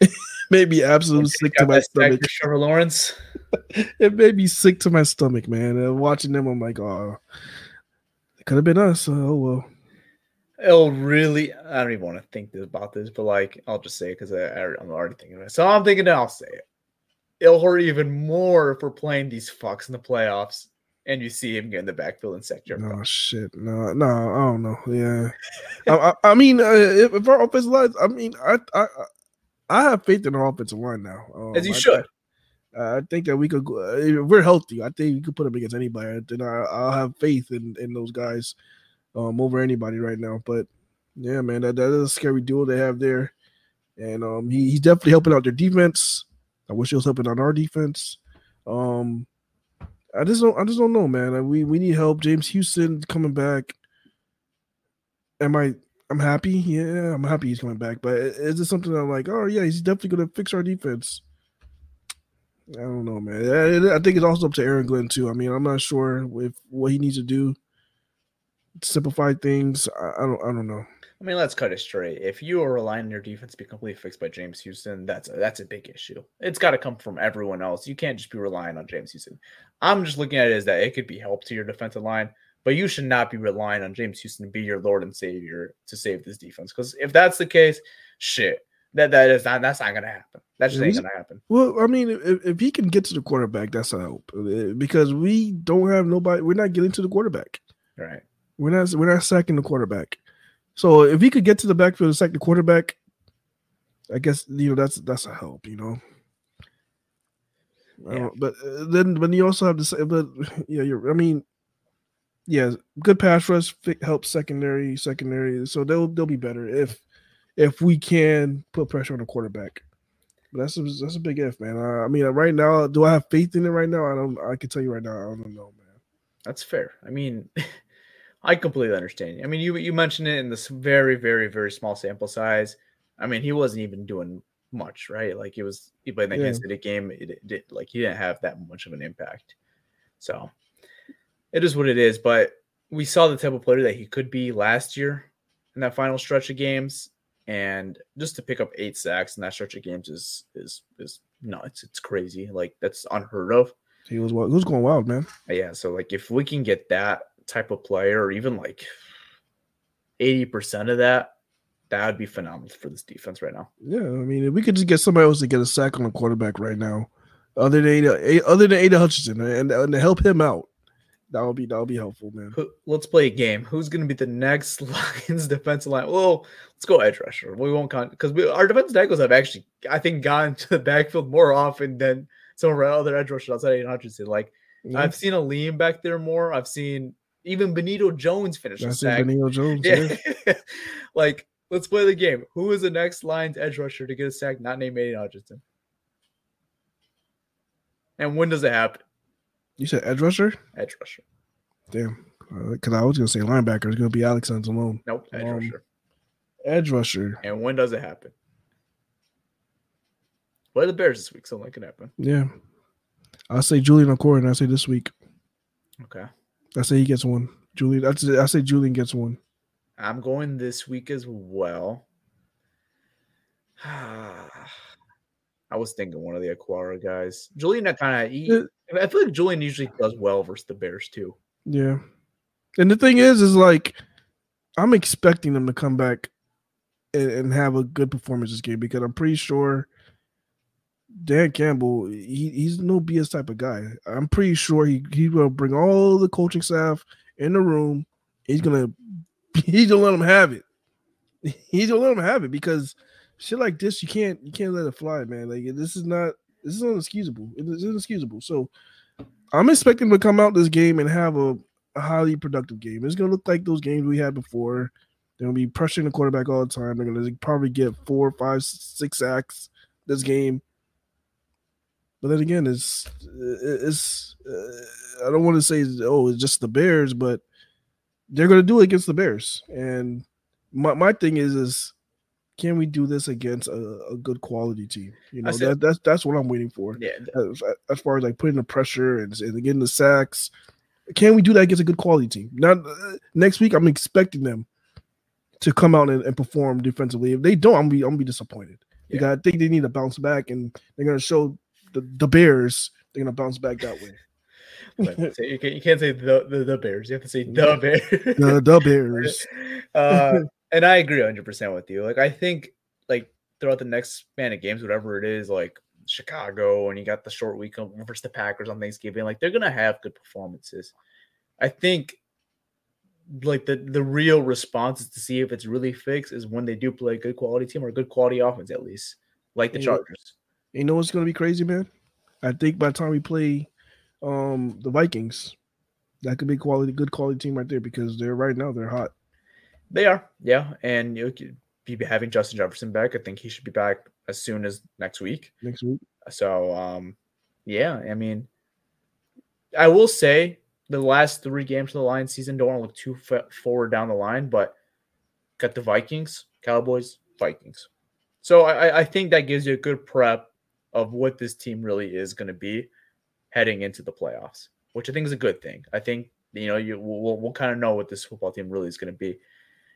made me absolutely sick to my stomach. Trevor Lawrence. It made me sick to my stomach, man. And watching them, I'm like, oh, it could have been us. Oh well. It'll really. I don't even want to think about this, but like I'll just say it because I'm already thinking it. So I'm thinking I'll say it. It'll hurt even more if we're playing these fucks in the playoffs and you see him get in the backfield and sack Jared Goff. shit. No, no, I don't know. Yeah, I, I, I mean, uh, if, if our offensive line, I mean, I, I, I have faith in our offensive line now. Um, as you I- should. I, I think that we could. go- uh, If we're healthy, I think we could put them against anybody. Then I, I'll have faith in in those guys um, over anybody right now. But yeah, man, that, that is a scary duo they have there, and um, he, he's definitely helping out their defense. I wish he was helping on our defense. Um, I just don't. I just don't know, man. We we need help. James Houston coming back. Am I? I'm happy. Yeah, I'm happy he's coming back. But is this something that I'm like? Oh yeah, he's definitely gonna fix our defense. I don't know, man. I, think it's also up to Aaron Glenn too. I mean, I'm not sure if what he needs to do to simplify things. I, I don't. I don't know. I mean, let's cut it straight. If you are relying on your defense to be completely fixed by James Houston, that's a, that's a big issue. It's got to come from everyone else. You can't just be relying on James Houston. I'm just looking at it as that it could be help to your defensive line, but you should not be relying on James Houston to be your Lord and Savior to save this defense. Because if that's the case, shit, that that is not that's not gonna happen. That just ain't gonna happen. Well, I mean, if, if he can get to the quarterback, that's a help uh, because we don't have nobody. We're not getting to the quarterback. Right. We're not. We're not sacking the quarterback. So if he could get to the backfield and sack the quarterback, I guess you know that's that's a help. You know. Yeah. but uh, then, but you also have to say, but yeah, you're. I mean, yeah, good pass rush helps secondary, secondary. So they'll they'll be better if if we can put pressure on the quarterback. But that's a, that's a big if, man. Uh, I mean, right now, do I have faith in it right now? I don't. I can tell you right now, I don't know, man. That's fair. I mean, I completely understand. I mean, you you mentioned it in this very, very, very small sample size. I mean, he wasn't even doing much, right? Like he was he played in the Yeah. Kansas City game. It, it did like he didn't have that much of an impact. So it is what it is. But we saw the type of player that he could be last year in that final stretch of games. And just to pick up eight sacks in that stretch of games is is is nuts. It's crazy. Like that's unheard of. He was wild. He was going wild, man. Yeah, so like if we can get that type of player, or even like eighty percent of that, that would be phenomenal for this defense right now. Yeah, I mean, if we could just get somebody else to get a sack on the quarterback right now, other than Ada, eh, other than Ada Hutchinson, and, and to help him out, that would be that would be helpful, man. Let's play a game. Who's going to be the next Lions defensive line? Well, let's go edge rusher. We won't count because our defensive tackles have actually, I think, gone to the backfield more often than some of our other edge rushers outside of Aidan Hutchinson. Like Yeah, I've seen Alim back there more. I've seen even Benito Jones finish a that's Benito Jones. Yeah. Yeah. like, let's play the game. Who is the next Lions edge rusher to get a sack not named Aidan Hutchinson? And when does it happen? You said edge rusher? Edge rusher. Damn, because I was gonna say linebacker is gonna be Alex Anzalone. Nope. Edge Um, rusher. Edge rusher, And when does it happen? Play the Bears this week, so that can happen. yeah. I'll say Julian Okwara. I say this week. Okay. I say he gets one. Julian. I say Julian gets one. I'm going this week as well. I was thinking one of the Okwara guys. Julian I kind of I feel like Julian usually does well versus the Bears too. Yeah. And the thing is, is like I'm expecting them to come back and, and have a good performance this game because I'm pretty sure Dan Campbell, he, he's no BS type of guy. I'm pretty sure he he will bring all the coaching staff in the room. He's gonna he's gonna let them have it. He's gonna let them have it because shit like this you can't you can't let it fly, man. Like this is not This is inexcusable. It is inexcusable. So I'm expecting to come out this game and have a, a highly productive game. It's gonna look like those games we had before. They're gonna be pressuring the quarterback all the time. They're gonna probably get four, five, six sacks this game. But then again, it's it's uh, I don't want to say oh it's just the Bears, but they're gonna do it against the Bears. And my my thing is is can we do this against a, a good quality team? You know, said- that, that's that's what I'm waiting for. Yeah, As, as far as like putting the pressure and, and getting the sacks, can we do that against a good quality team? Not uh, next week. I'm expecting them to come out and, and perform defensively. If they don't, I'm be I'm be disappointed. Yeah. Because I think they need to bounce back, and they're gonna show the, the Bears they're gonna bounce back that way. You, can't, you can't say the, the the Bears. You have to say the Bears. the, the Bears. uh, and I agree 100 percent with you. Like I think like throughout the next span of games, whatever it is, like Chicago, and you got the short week versus the Packers on Thanksgiving, like they're gonna have good performances. I think like the the real response is to see if it's really fixed is when they do play a good quality team or a good quality offense at least, like the Yeah. Chargers. You know what's gonna be crazy, man? I think by the time we play um the Vikings, that could be quality, good quality team right there because they're right now they're hot. They are, yeah, and you could be having Justin Jefferson back. I think he should be back as soon as next week. next week. So, um, yeah, I mean, I will say the last three games of the Lions season don't want to look too fa- forward down the line, but got the Vikings, Cowboys, Vikings. So I, I- think that gives you a good prep of what this team really is going to be heading into the playoffs, which I think is a good thing. I think you know you we'll, we'll kind of know what this football team really is going to be.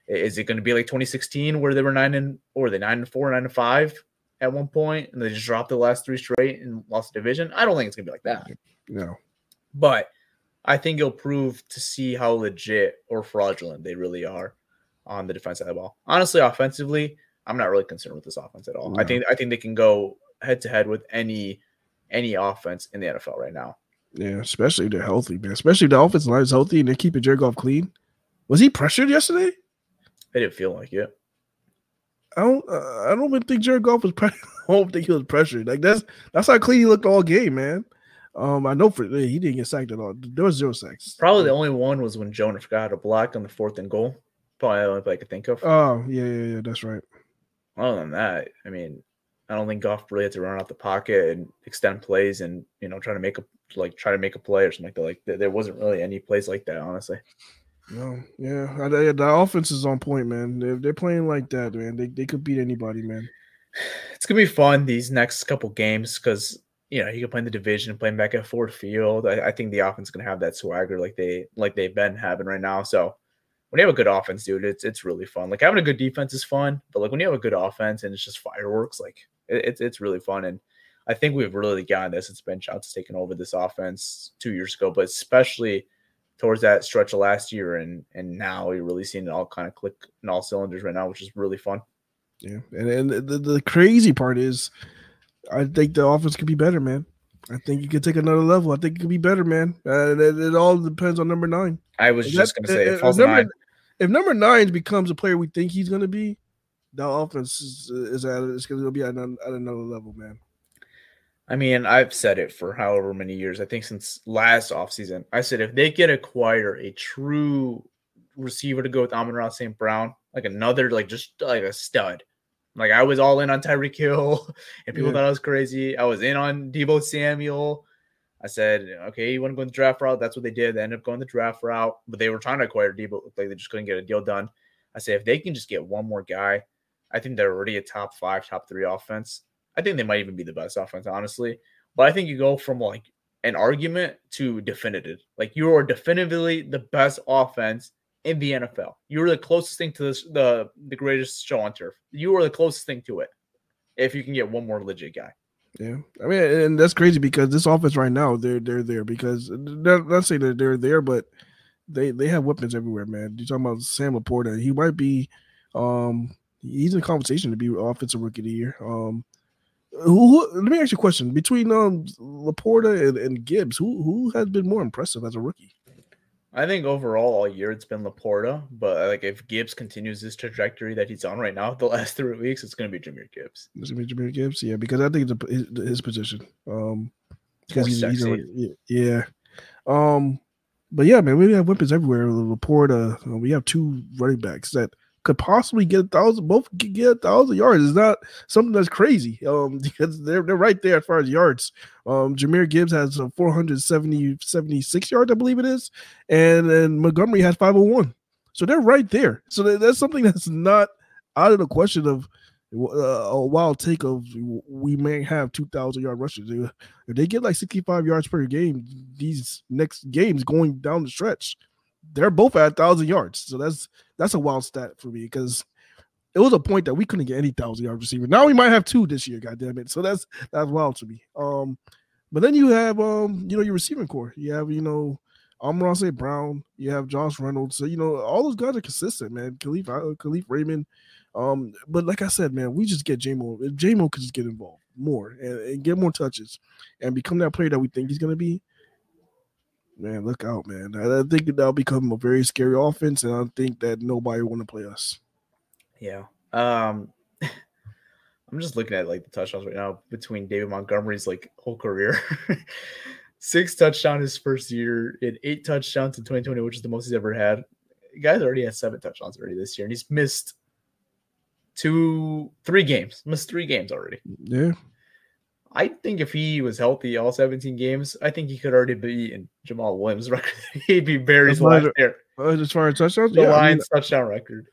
Is it going to be like 2016 where they were nine and or they nine and four, nine and five at one point, and they just dropped the last three straight and lost the division? I don't think it's going to be like that No. but I think it'll prove to see how legit or fraudulent they really are on the defense side of the ball. Honestly, offensively, I'm not really concerned with this offense at all. I think I think they can go head to head with any any offense in the NFL right now. Yeah, especially if they're healthy, man. Especially if the offensive line is healthy and they're keeping Jared Goff clean. Was he pressured yesterday? It didn't feel like it. I don't. Uh, I don't even think Jared Goff was. Pre- I don't think he was pressured. Like that's that's how clean he looked all game, man. Um, I know for he didn't get sacked at all. There was zero sacks. Probably the only one was when Jonah forgot a block on the fourth and goal. Probably the only play I could think of. Oh yeah, yeah, yeah. That's right. Other than that, I mean, I don't think Goff really had to run out the pocket and extend plays and you know try to make a like try to make a play or something like that. Like there wasn't really any plays like that, honestly. No, yeah. The offense is on point, man. They're playing like that, man, they, they could beat anybody, man. it's gonna be fun these next couple games because you know you can play in the division, playing back at Ford Field. I, I think the offense is gonna have that swagger like they like they've been having right now. So when you have a good offense, dude, it's it's really fun. Like having a good defense is fun, but like when you have a good offense and it's just fireworks, like it, it's it's really fun. And I think we've really gotten this. It's been shots taken over this offense two years ago, but especially towards that stretch of last year and and now you're really seeing it all kind of click in all cylinders right now, which is really fun. Yeah, and and the, the crazy part is, I think the offense could be better, man. I think you could take another level. I think it could be better, man. Uh, it, it all depends on number nine. I was If just that- gonna say if- if number, nine. if number nine becomes a player we think he's going to be, the offense is, is at it's going to be at, at another level, man. I mean, I've said it for however many years. I think since last offseason. I said if they could acquire a true receiver to go with Amon-Ra St. Brown, like another, like just like a stud. Like I was all in on Tyreek Hill, and people Yeah. thought I was crazy. I was in on Deebo Samuel. I said, okay, you want to go in the draft route? That's what they did. They ended up going the draft route, but they were trying to acquire Deebo. Like they just couldn't get a deal done. I said, if they can just get one more guy, I think they're already a top five, top three offense. I think they might even be the best offense, honestly. But I think you go from like an argument to definitive. Like you are definitively the best offense in the NFL. You're the closest thing to this, the the greatest show on turf. You are the closest thing to it. If you can get one more legit guy. Yeah, I mean, and that's crazy because this offense right now they're they're there because they're not saying that they're there, but they they have weapons everywhere, man. You're talking about Sam LaPorta. He might be, um, he's in conversation to be offensive rookie of the year. Um, who, who let me ask you a question between um LaPorta and, and Gibbs, who who has been more impressive as a rookie? I think overall all year it's been LaPorta, but like if Gibbs continues this trajectory that he's on right now, the last three weeks, it's going to be Jahmyr Gibbs. It's gonna be Jahmyr Gibbs, yeah, because I think it's a, his, his position. Um, because he's, he's a, yeah. Um, but yeah, man, we have weapons everywhere. LaPorta, uh, we have two running backs that could possibly get a thousand, both could get a thousand yards. It's not something that's crazy. Um, because they're they're right there as far as yards. Um, Jahmyr Gibbs has uh, 470 76 yards, I believe it is, and then Montgomery has 501. So they're right there. So that, that's something that's not out of the question of uh, a wild take of we may have 2,000 yard rushers. If they get like 65 yards per game, these next games going down the stretch, they're both at 1,000 yards. So that's that's a wild stat for me because it was a point that we couldn't get any 1,000 yard receiver. Now we might have two this year, God damn it. So that's that's wild to me. Um, but then you have um, you know, your receiving corps. You have, you know, Amon St. Brown, you have Josh Reynolds. So, you know, all those guys are consistent, man. Kalif, uh, Kalif Raymond. Um, but like I said, man, we just get JMO. JMO could just get involved more and, and get more touches and become that player that we think he's gonna be, man, look out, man. I, I think that'll become a very scary offense, and I think that nobody want to play us. Yeah. Um, I'm just looking at like the touchdowns right now between David Montgomery's like whole career. Six touchdowns his first year, had eight touchdowns in 2020, which is the most he's ever had. The guy's already had seven touchdowns already this year, and he's missed two, three games. Missed three games already. Yeah, I think if he was healthy all 17 games, I think he could already be in Jamaal Williams' record. He'd be Barry's last. Uh, as far as touchdowns, The yeah, I mean, touchdown record.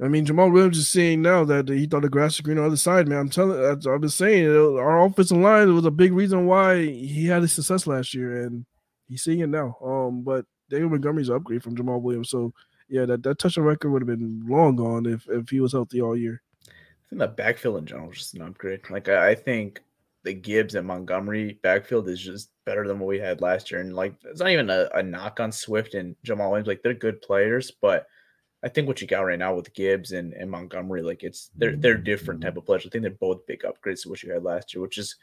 I mean, Jamaal Williams is saying now that he thought the grass was green on the other side, man. I'm telling, I've been saying our offensive line was a big reason why he had his success last year, and he's seeing it now. Um, but David Montgomery's an upgrade from Jamaal Williams, so yeah, that, that touchdown record would have been long gone if if he was healthy all year. I think the backfield in general is just an upgrade. Like I, I think the Gibbs and Montgomery backfield is just better than what we had last year. And like it's not even a, a knock on Swift and Jamaal Williams. Like they're good players, but I think what you got right now with Gibbs and, and Montgomery, like it's they're they're different type of players. I think they're both big upgrades to what you had last year, which is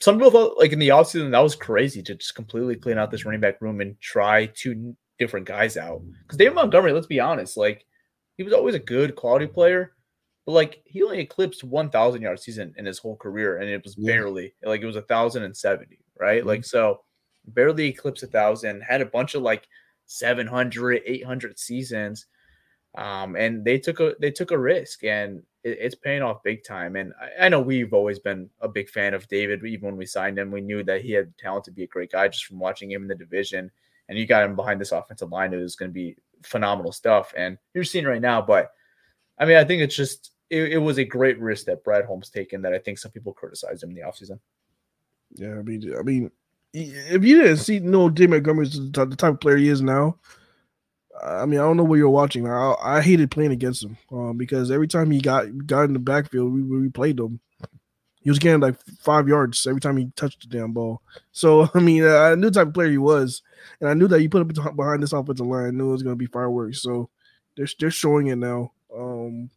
some people thought like in the offseason that was crazy to just completely clean out this running back room and try two different guys out. Because David Montgomery, let's be honest, like he was always a good quality player, but like he only eclipsed 1,000 yard season in his whole career, and it was Yeah. barely like it was a thousand and seventy, right? Like so, barely eclipsed a thousand. Had a bunch of like 700, 800 seasons, um, and they took a they took a risk, and it, it's paying off big time. And I, I know we've always been a big fan of David. Even when we signed him, we knew that he had talent to be a great guy just from watching him in the division. And you got him behind this offensive line, it was going to be phenomenal stuff. And you're seeing right now, but I mean, I think it's just it, it was a great risk that Brad Holmes taken that I think some people criticized him in the offseason. Yeah, I mean, I mean, if you didn't see no David Montgomery's the type the type of player he is now, I mean, I don't know what you're watching. I, I hated playing against him um, because every time he got got in the backfield, we, we played him. He was getting like five yards every time he touched the damn ball. So I mean, I knew the type of player he was, and I knew that you put him behind this offensive line. I knew it was going to be fireworks. So they're they're showing it now. Um,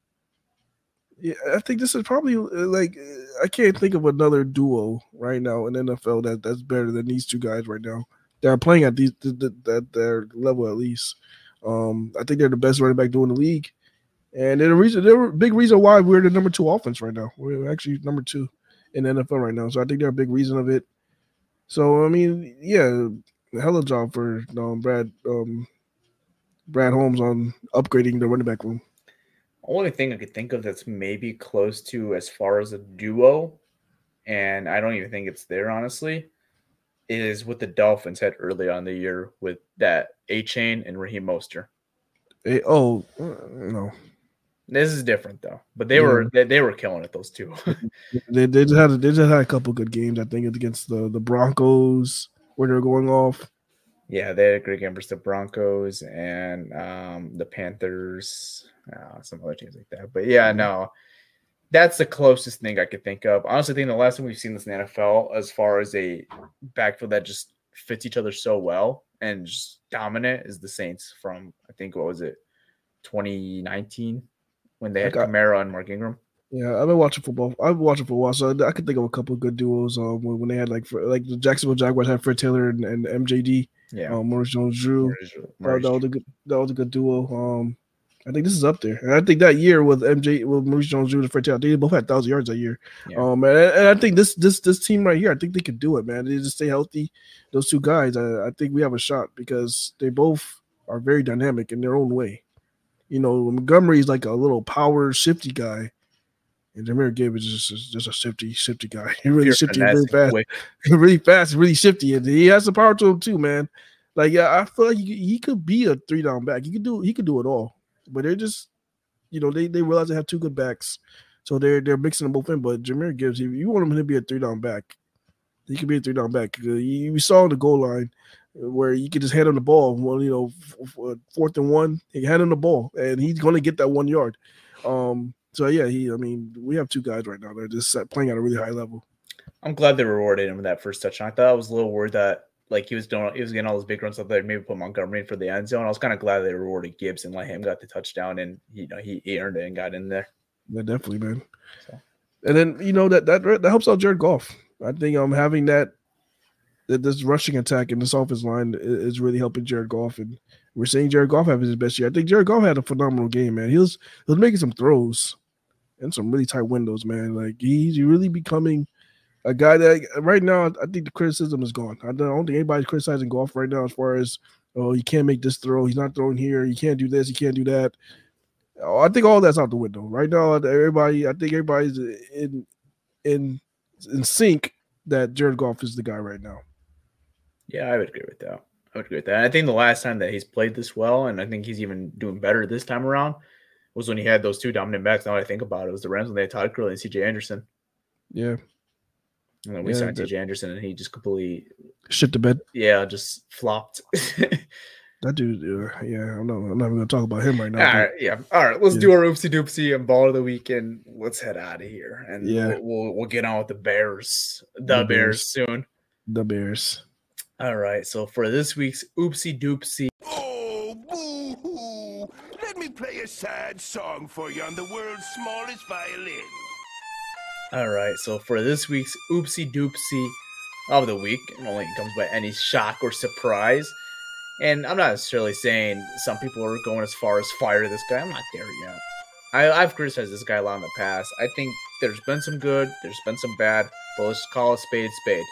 yeah, I think this is probably uh, like uh, I can't think of another duo right now in NFL that that's better than these two guys right now. They're playing at these th- th- at their level at least. Um, I think they're the best running back duo in the league, and they're the reason they're a big reason why we're the number two offense right now. We're actually number two in the NFL right now, so I think they're a big reason of it. So I mean, yeah, hell of a job for um, Brad um, Brad Holmes on upgrading the running back room. Only thing I could think of that's maybe close to as far as a duo, and I don't even think it's there honestly, is what the Dolphins had early on in the year with that Achane and Raheem Mostert. Oh uh, no, This is different though, but they Yeah. were they, they were killing it. Those two. They, they just had they just had a couple good games. I think against the the Broncos where they're going off. Yeah, they had a great game versus the Broncos and um, the Panthers, uh, some other teams like that. But yeah, no, that's the closest thing I could think of. Honestly, I think the last time we've seen this in the NFL, as far as a backfield that just fits each other so well and just dominant, is the Saints from I think what was it, 2019 when they had Okay. Kamara and Mark Ingram. Yeah, I've been watching football. I've been watching for a while, so I could think of a couple of good duos. Um, when, when they had like for, like the Jacksonville Jaguars had Fred Taylor and, and MJD, Yeah. Um, Maurice Jones-Drew. Maurice- That, Maurice that was a good. That was a good duo. Um, I think this is up there, and I think that year with MJ, with Maurice Jones-Drew and Fred Taylor, they both had thousand yards that year. Yeah. Um, and, and I think this this this team right here, I think they could do it, man. They just stay healthy. Those two guys, I, I think we have a shot because they both are very dynamic in their own way. You know, Montgomery is like a little power shifty guy, and Jahmyr Gibbs is just, just a shifty, shifty guy. He really Pure shifty, really fast really fast, really shifty, and he has the power to him too, man. Like yeah, I feel like he, he could be a three down back. He could do he could do it all, but they're just, you know, they they realize they have two good backs, so they're they're mixing them both in. But Jahmyr Gibbs, if you want him to be a three down back, he could be a three down back. Uh, You, saw on the goal line where you could just hand him the ball. Well, you know, uh, fourth and one, he hand him the ball, and he's going to get that one yard. Um. So yeah, he. I mean, we have two guys right now. They're just playing at a really high level. I'm glad they rewarded him with that first touchdown. I thought I was a little worried that like he was doing he was getting all those big runs up there, maybe put Montgomery in for the end zone. I was kind of glad they rewarded Gibbs and let him got the touchdown and you know he, he earned it and got in there. Yeah, definitely, man. So. And then you know that that that helps out Jared Goff. I think um having that that this rushing attack in this offense line is really helping Jared Goff, and we're seeing Jared Goff have his best year. I think Jared Goff had a phenomenal game, man. He was he was making some throws and some really tight windows, man. Like he's really becoming a guy that right now I think the criticism is gone. I don't, think anybody's criticizing Goff right now as far as oh you can't make this throw, he's not throwing here, you can't do this, you can't do that. Oh, I think all that's out the window right now. Everybody, I think everybody's in in in sync that Jared Goff is the guy right now. Yeah, I would agree with that. I would agree with that. I think the last time that he's played this well, and I think he's even doing better this time around, was when he had those two dominant backs. Now that I think about it, it was the Rams when they had Todd Gurley and CJ Anderson. Yeah, And then we Yeah, signed CJ Anderson and he just completely shit the bed. yeah, just flopped. That dude, uh, yeah, I'm not, I'm not even gonna talk about him right now. All right, yeah. All right, let's Yeah. do our oopsie doopsie and ball of the weekend. Let's head out of here, and Yeah. we'll, we'll we'll get on with the Bears, the, The Bears. Bears. soon. The Bears. All right, so for this week's oopsie doopsie, Oh, boo hoo! Let me play a sad song for you on the world's smallest violin. all right, so for this week's oopsie doopsie of the week, it only comes by any shock or surprise. And I'm not necessarily saying some people are going as far as fire this guy. I'm not there yet. I, I've criticized this guy a lot in the past. I think there's been some good, there's been some bad, but let's call a spade a spade.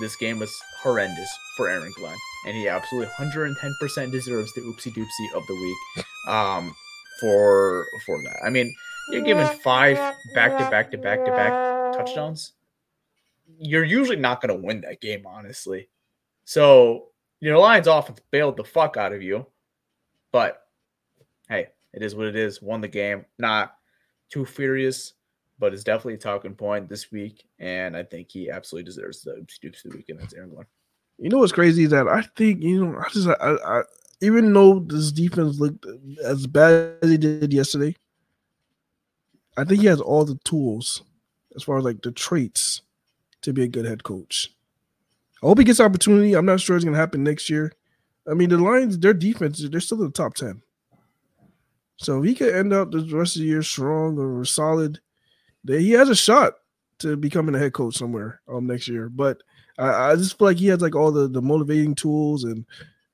This game was horrendous for Aaron Glenn, and he absolutely 110% deserves the oopsie doopsie of the week. Um, for for that, I mean, you're giving five back to back to back to back touchdowns. You're usually not going to win that game, honestly. So your Lions offense bailed the fuck out of you, but hey, it is what it is. Won the game, not too furious, but it's definitely a talking point this week, and I think he absolutely deserves the oopsie of the week, and that's Aaron Glenn. You know what's crazy is that I think you know I just I, I even though this defense looked as bad as he did yesterday, I think he has all the tools as far as like the traits to be a good head coach. I hope he gets opportunity. I'm not sure it's gonna happen next year. I mean, the Lions, their defense, they're still in the top ten. So if he could end up the rest of the year strong or solid, he has a shot to becoming a head coach somewhere um next year. But I, I just feel like he has like all the the motivating tools and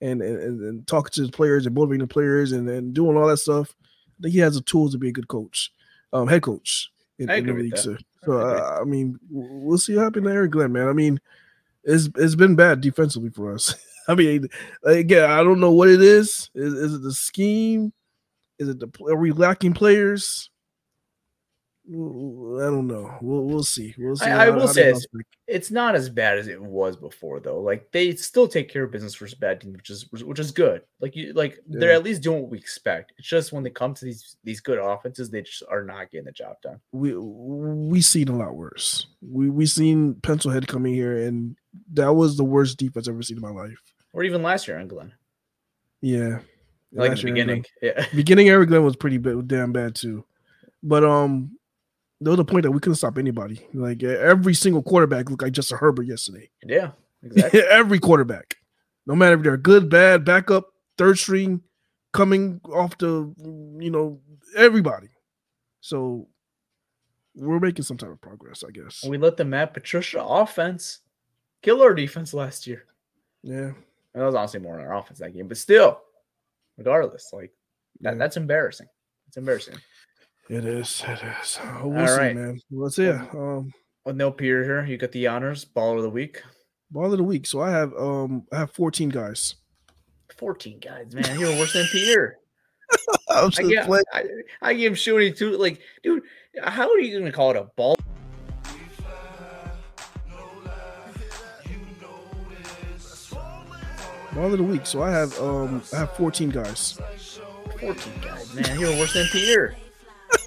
and and, and talking to his players and motivating the players and, and doing all that stuff. I think he has the tools to be a good coach, um, head coach in, I in the league. So, so I I mean, we'll see what happens to Eric Glenn, man. I mean, it's it's been bad defensively for us. I mean, again, I don't know what it is. Is, is it the scheme? Is it the are we lacking players? I don't know. We'll we'll see. We'll see. I- I will say they this. bounce back. It's not as bad as it was before, though. Like they still take care of business for bad teams, which is which is good. Like you, like they're at least doing what we expect. It's just when they come to these these good offenses, they just are not getting the job done. we we seen a lot worse. We we seen Pencilhead coming here, and that was the worst defense I've ever seen in my life. Or even last year in Glenn, Yeah, like Last the year, beginning. Yeah, beginning Eric Glenn was pretty bad, damn bad too. But um, there was a point that we couldn't stop anybody. Like every single quarterback looked like Justin Herbert yesterday. yeah, exactly. every quarterback, no matter if they're good, bad, backup, third string, coming off the, you know, everybody. So we're making some type of progress, I guess. we let the Matt Patricia offense kill our defense last year. Yeah. And that was honestly more on our offense that game, but still, regardless, like that, Yeah. that's embarrassing. It's embarrassing. It is. It is. Uh, We'll All see, right. man. Let's see. Um, With no Peter here, you got the honors, baller of the week. ball of the week. So I have um I have 14 guys. 14 guys, man. You're worse than Peter. I'm I, get. I, I give him shooting too. Like, dude, how are you gonna call it a ball? Ball of the week. So I have um I have 14 guys. 14 guys, man. You're worse than Peter.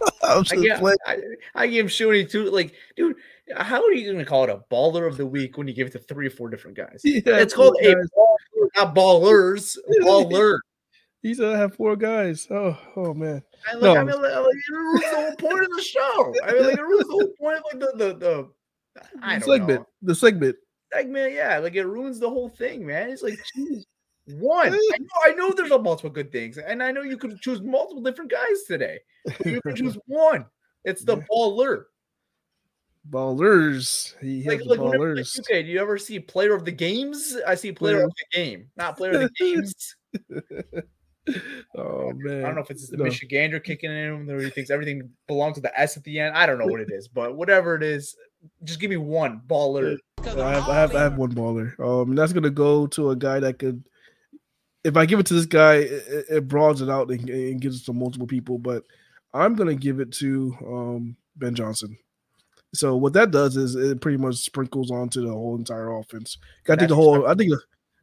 I playing. I, I give him two. Like, dude, how are you gonna call it a baller of the week when you give it to three or four different guys? Yeah, it's called four a guys. baller, not ballers. Baller. I have four guys. Oh, oh man. I, like, No. I mean, like, like, it ruins the whole point of the show. I mean, like, it ruins the whole point of like the the, the I don't segment. know. The segment. segment, yeah, like it ruins the whole thing, man. It's like choose one. I know, I know there's a multiple good things, and I know you could choose multiple different guys today. But you can choose one. It's the Yeah. baller. Ballers. He has Like, like whenever, like, ballers. okay, do you ever see player of the games? I see player Player- of the game, not player of the games. oh man. I don't know if it's the No. Michigander kicking in him, or he thinks everything belongs to the S at the end. I don't know what it is, but whatever it is, just give me one baller. I have, I have I have one baller. Um, that's gonna go to a guy that could. If I give it to this guy, it, it- it broadens it out and, and gives it to multiple people. But I'm gonna give it to um, Ben Johnson. So what that does is it pretty much sprinkles onto the whole entire offense. I think That's the whole I think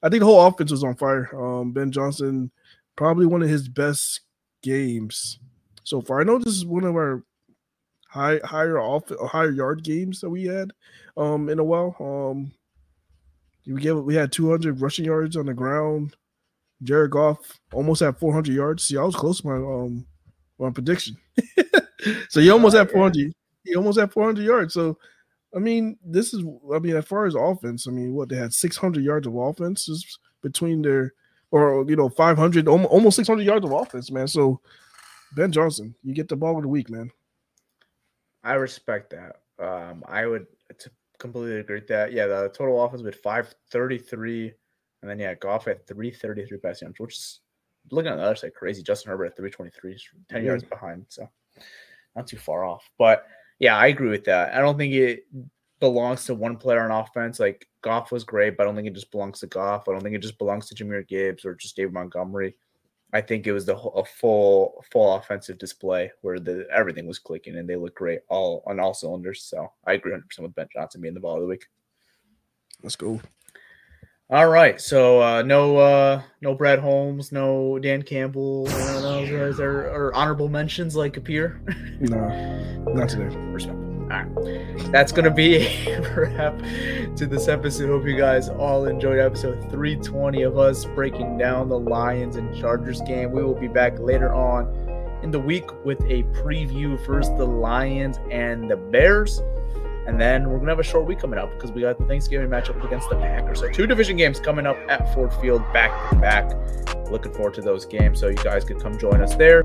I think the whole offense was on fire. Um, ben Johnson probably one of his best games so far. I know this is one of our high higher off higher yard games that we had um in a while. Um we gave we had 200 rushing yards on the ground. Jared Goff almost had 400 yards. See, I was close to my um my prediction. so he almost had 400. He almost had 400 yards. So I mean, this is I mean, as far as offense, I mean, what they had 600 yards of offense is between their or you know 500 almost 600 yards of offense, man. So Ben Johnson, you get the ball of the week, man. I respect that. Um, I would completely agree with that. Yeah, the total offense with 533, and then yeah, Goff at 333 passing yards, which is looking on the other side crazy. Justin Herbert at 323, is 10 Yeah. yards behind, so not too far off. But yeah, I agree with that. I don't think it belongs to one player on offense. Like Goff was great, but I don't think it just belongs to Goff. I don't think it just belongs to Jahmyr Gibbs or just David Montgomery. I think it was the a full full offensive display where the everything was clicking and they looked great all on all cylinders. So I agree 100 percent with Ben Johnson being the ball of the week. Let's go. All right, so uh, no uh, no Brad Holmes, no Dan Campbell. Uh, those guys are, are honorable mentions like appear. No, not today. Respect. All right, that's gonna be a wrap to this episode. Hope you guys all enjoyed episode 320 of us breaking down the Lions and Chargers game. We will be back later on in the week with a preview First, the Lions and the Bears. And then we're gonna have a short week coming up because we got the Thanksgiving matchup against the Packers. So two division games coming up at Ford Field back to back. Looking forward to those games. So you guys could come join us there.